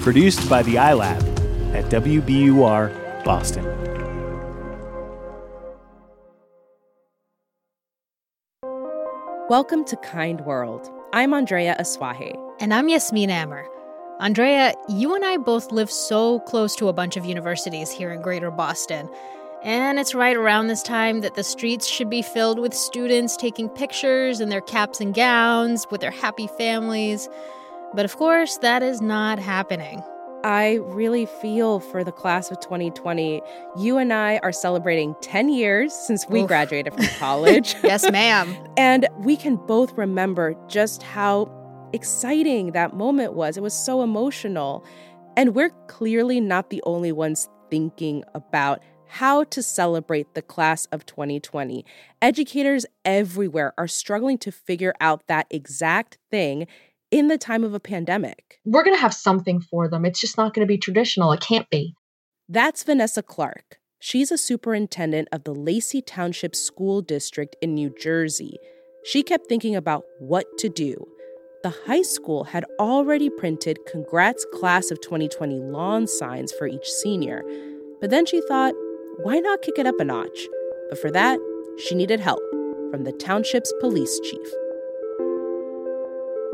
Produced by the iLab at WBUR Boston. Welcome to Kind World. I'm Andrea Asuaje. And I'm Yasmin Amer. Andrea, you and I both live so close to a bunch of universities here in greater Boston. And it's right around this time that the streets should be filled with students taking pictures in their caps and gowns with their happy families. But of course, that is not happening. I really feel for the class of 2020. You and I are celebrating 10 years since we Oof. graduated from college. yes, ma'am. and we can both remember just how exciting that moment was. It was so emotional. And we're clearly not the only ones thinking about how to celebrate the class of 2020. Educators everywhere are struggling to figure out that exact thing in the time of a pandemic. We're going to have something for them. It's just not going to be traditional. It can't be. That's Vanessa Clark. She's a superintendent of the Lacey Township School District in New Jersey. She kept thinking about what to do. The high school had already printed Congrats Class of 2020 lawn signs for each senior. But then she thought, why not kick it up a notch? But for that, she needed help from the township's police chief.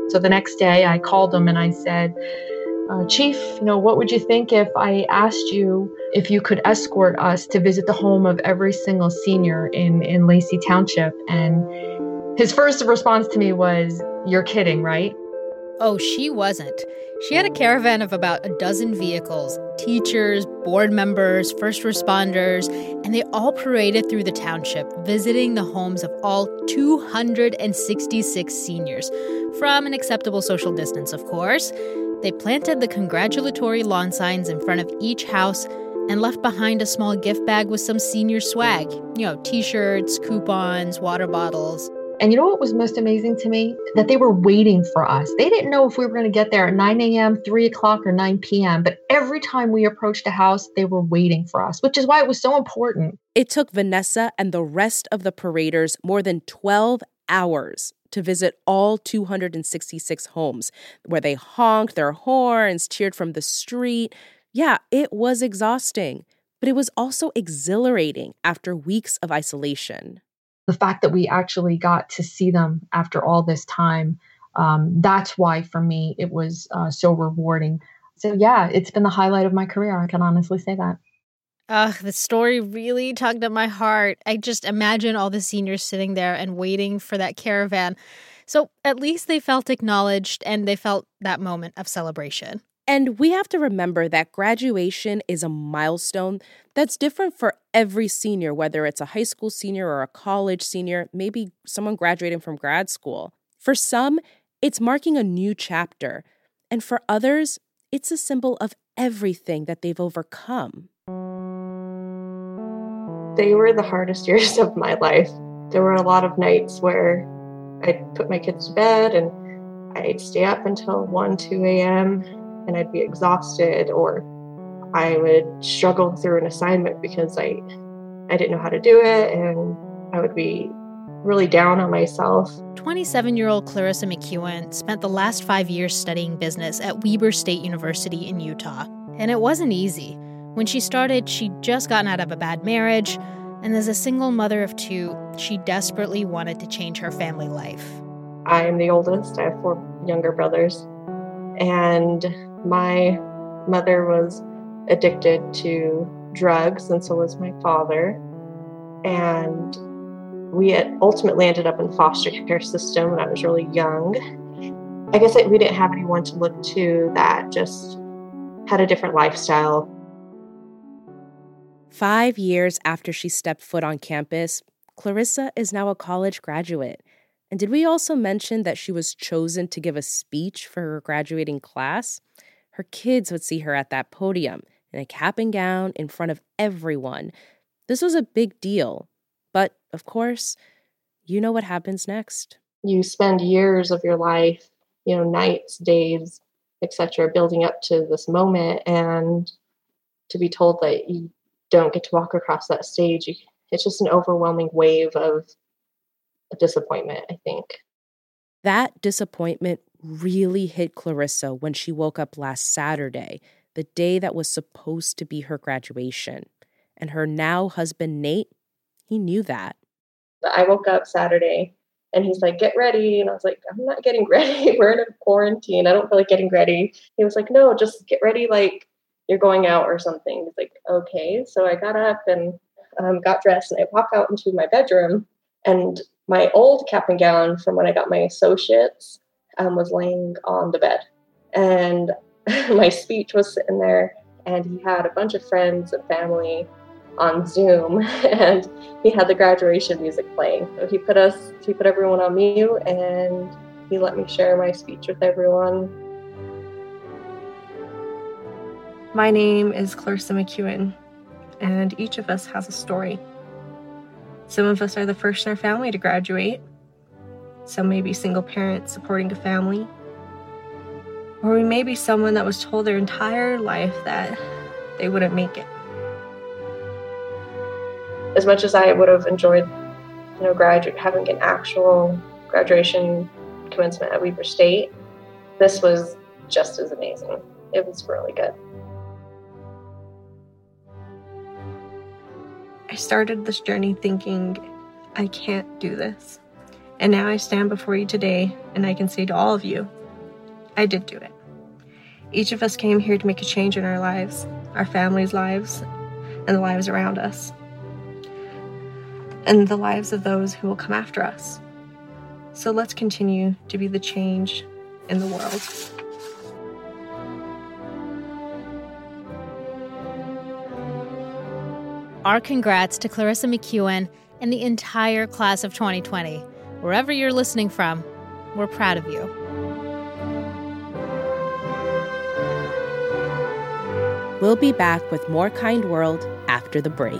So the next day, I called him and I said, uh, Chief, you know, what would you think if I asked you if you could escort us to visit the home of every single senior in, in Lacey Township? And his first response to me was, You're kidding, right? Oh, she wasn't. She had a caravan of about a dozen vehicles teachers, board members, first responders, and they all paraded through the township, visiting the homes of all 266 seniors, from an acceptable social distance, of course. They planted the congratulatory lawn signs in front of each house and left behind a small gift bag with some senior swag you know, t shirts, coupons, water bottles. And you know what was most amazing to me? That they were waiting for us. They didn't know if we were going to get there at 9 a.m., 3 o'clock, or 9 p.m. But every time we approached a house, they were waiting for us, which is why it was so important. It took Vanessa and the rest of the paraders more than 12 hours to visit all 266 homes where they honked their horns, cheered from the street. Yeah, it was exhausting, but it was also exhilarating after weeks of isolation the fact that we actually got to see them after all this time, um, that's why for me it was uh, so rewarding. So, yeah, it's been the highlight of my career. I can honestly say that. Ugh, the story really tugged at my heart. I just imagine all the seniors sitting there and waiting for that caravan. So at least they felt acknowledged and they felt that moment of celebration. And we have to remember that graduation is a milestone that's different for every senior, whether it's a high school senior or a college senior, maybe someone graduating from grad school. For some, it's marking a new chapter. And for others, it's a symbol of everything that they've overcome. They were the hardest years of my life. There were a lot of nights where I'd put my kids to bed and I'd stay up until 1, 2 a.m and I'd be exhausted or I would struggle through an assignment because I I didn't know how to do it and I would be really down on myself. 27-year-old Clarissa McEwen spent the last 5 years studying business at Weber State University in Utah, and it wasn't easy. When she started, she'd just gotten out of a bad marriage, and as a single mother of two, she desperately wanted to change her family life. I am the oldest. I have four younger brothers. And my mother was addicted to drugs, and so was my father. And we ultimately ended up in foster care system when I was really young. I guess we didn't have anyone to look to that just had a different lifestyle. Five years after she stepped foot on campus, Clarissa is now a college graduate. And did we also mention that she was chosen to give a speech for her graduating class? Her kids would see her at that podium in a cap and gown in front of everyone. This was a big deal. But of course, you know what happens next. You spend years of your life, you know, nights, days, etc., building up to this moment, and to be told that you don't get to walk across that stage, it's just an overwhelming wave of disappointment, I think. That disappointment really hit Clarissa when she woke up last Saturday, the day that was supposed to be her graduation. And her now husband, Nate, he knew that. I woke up Saturday and he's like, get ready. And I was like, I'm not getting ready. We're in a quarantine. I don't feel like getting ready. He was like, no, just get ready like you're going out or something. He's like, okay. So I got up and um, got dressed and I walked out into my bedroom and my old cap and gown from when I got my associates um, was laying on the bed. And my speech was sitting there and he had a bunch of friends and family on Zoom and he had the graduation music playing. So he put us he put everyone on mute and he let me share my speech with everyone. My name is Clarissa McEwen, and each of us has a story. Some of us are the first in our family to graduate. Some may be single parents supporting a family. Or we may be someone that was told their entire life that they wouldn't make it as much as I would have enjoyed, you know, graduate having an actual graduation commencement at Weber State, this was just as amazing. It was really good. I started this journey thinking, I can't do this. And now I stand before you today and I can say to all of you, I did do it. Each of us came here to make a change in our lives, our families' lives, and the lives around us and the lives of those who will come after us. So let's continue to be the change in the world. Our congrats to Clarissa McEwen and the entire class of 2020. Wherever you're listening from, we're proud of you. We'll be back with more Kind World after the break.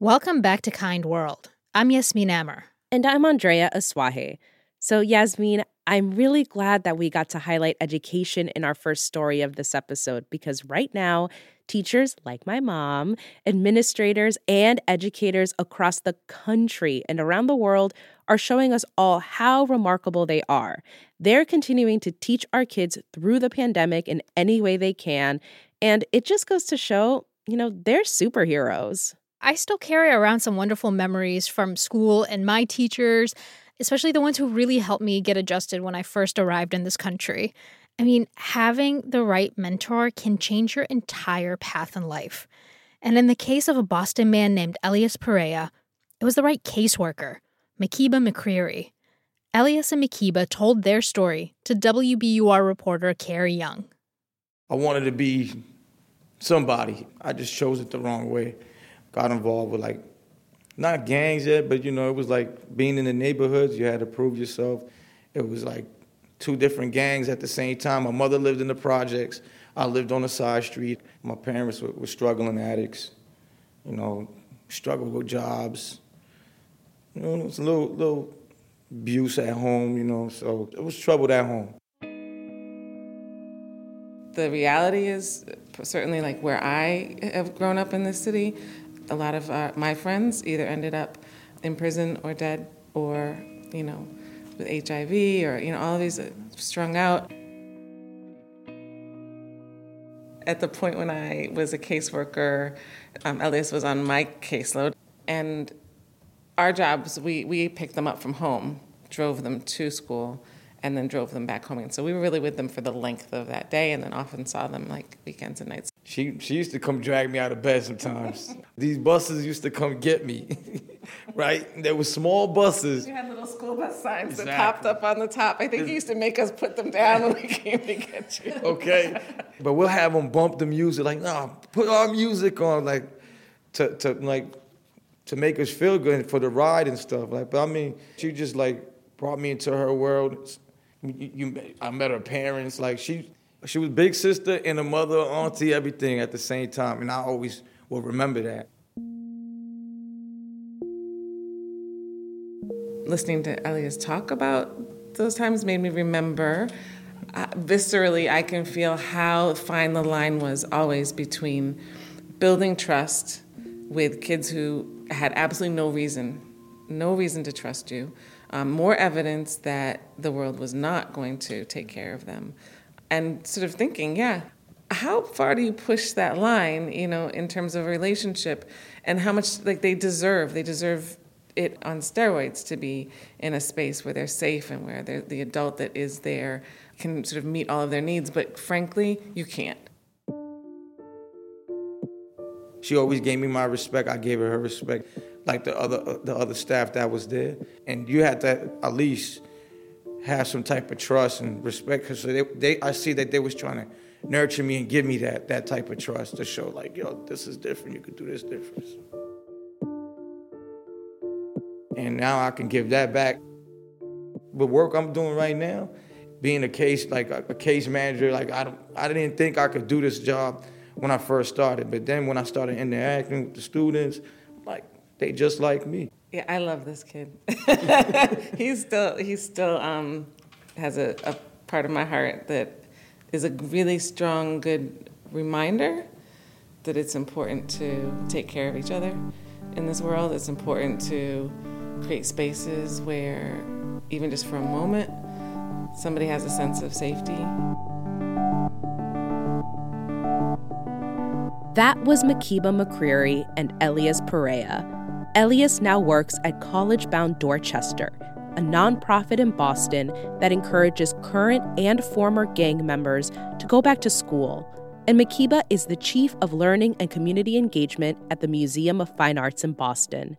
Welcome back to Kind World. I'm Yasmin Amer. And I'm Andrea Asuaje. So, Yasmin, I'm really glad that we got to highlight education in our first story of this episode because right now, teachers like my mom, administrators, and educators across the country and around the world are showing us all how remarkable they are. They're continuing to teach our kids through the pandemic in any way they can. And it just goes to show, you know, they're superheroes. I still carry around some wonderful memories from school and my teachers, especially the ones who really helped me get adjusted when I first arrived in this country. I mean, having the right mentor can change your entire path in life. And in the case of a Boston man named Elias Perea, it was the right caseworker, Makeeba McCreary. Elias and Makeeba told their story to WBUR reporter Carrie Jung. I wanted to be somebody. I just chose it the wrong way got involved with like not gangs yet, but you know, it was like being in the neighborhoods, you had to prove yourself. It was like two different gangs at the same time. My mother lived in the projects. I lived on a side street. My parents were, were struggling addicts, you know, struggled with jobs. You know, it was a little, little abuse at home, you know, so it was trouble at home. The reality is certainly like where I have grown up in this city, a lot of our, my friends either ended up in prison or dead or, you know, with HIV or, you know, all of these uh, strung out. At the point when I was a caseworker, um, Elias was on my caseload. And our jobs, we, we picked them up from home, drove them to school, and then drove them back home. And so we were really with them for the length of that day and then often saw them like weekends and nights. She she used to come drag me out of bed sometimes. These buses used to come get me, right? There were small buses. You had little school bus signs exactly. that popped up on the top. I think he used to make us put them down when we came to get you. okay, but we'll have them bump the music like, nah, put our music on, like to to like to make us feel good for the ride and stuff. Like, but I mean, she just like brought me into her world. You, you, I met her parents. Like she she was big sister and a mother, auntie, everything at the same time, and I always will remember that. Listening to Elias talk about those times made me remember uh, viscerally, I can feel how fine the line was always between building trust with kids who had absolutely no reason, no reason to trust you, um, more evidence that the world was not going to take care of them, and sort of thinking, yeah, how far do you push that line, you know, in terms of a relationship, and how much like they deserve? They deserve it on steroids to be in a space where they're safe and where the adult that is there can sort of meet all of their needs. But frankly, you can't. She always gave me my respect. I gave her her respect, like the other the other staff that was there. And you had to at least have some type of trust and respect because they, they I see that they was trying to nurture me and give me that that type of trust to show like yo this is different. You can do this different. And now I can give that back. The work I'm doing right now, being a case like a, a case manager, like I don't I didn't think I could do this job when I first started. But then when I started interacting with the students, like they just like me. Yeah, I love this kid. he's still he's still um, has a, a part of my heart that is a really strong, good reminder that it's important to take care of each other in this world. It's important to create spaces where, even just for a moment, somebody has a sense of safety. That was Makeeba McCreary and Elias Perea. Elias now works at College Bound Dorchester, a nonprofit in Boston that encourages current and former gang members to go back to school. And Makeeba is the Chief of Learning and Community Engagement at the Museum of Fine Arts in Boston.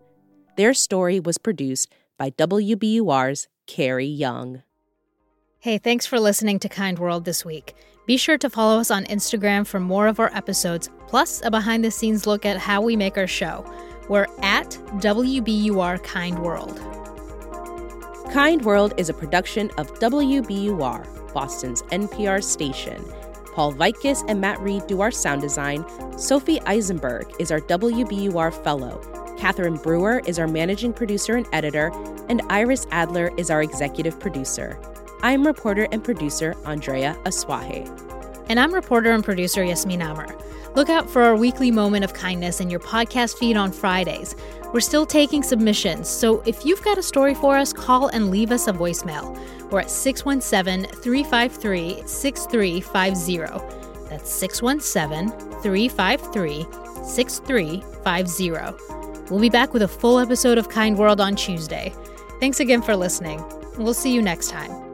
Their story was produced by WBUR's Carrie Jung. Hey, thanks for listening to Kind World this week. Be sure to follow us on Instagram for more of our episodes, plus a behind the scenes look at how we make our show. We're at WBUR Kind World. Kind World is a production of WBUR, Boston's NPR station. Paul Vaitkus and Matt Reed do our sound design. Sophie Eisenberg is our WBUR fellow. Catherine Brewer is our managing producer and editor, and Iris Adler is our executive producer. I'm reporter and producer Andrea Asuaje. And I'm reporter and producer Yasmin Amer. Look out for our weekly moment of kindness in your podcast feed on Fridays. We're still taking submissions, so if you've got a story for us, call and leave us a voicemail. We're at 617 353 6350. That's 617 353 6350. We'll be back with a full episode of Kind World on Tuesday. Thanks again for listening. We'll see you next time.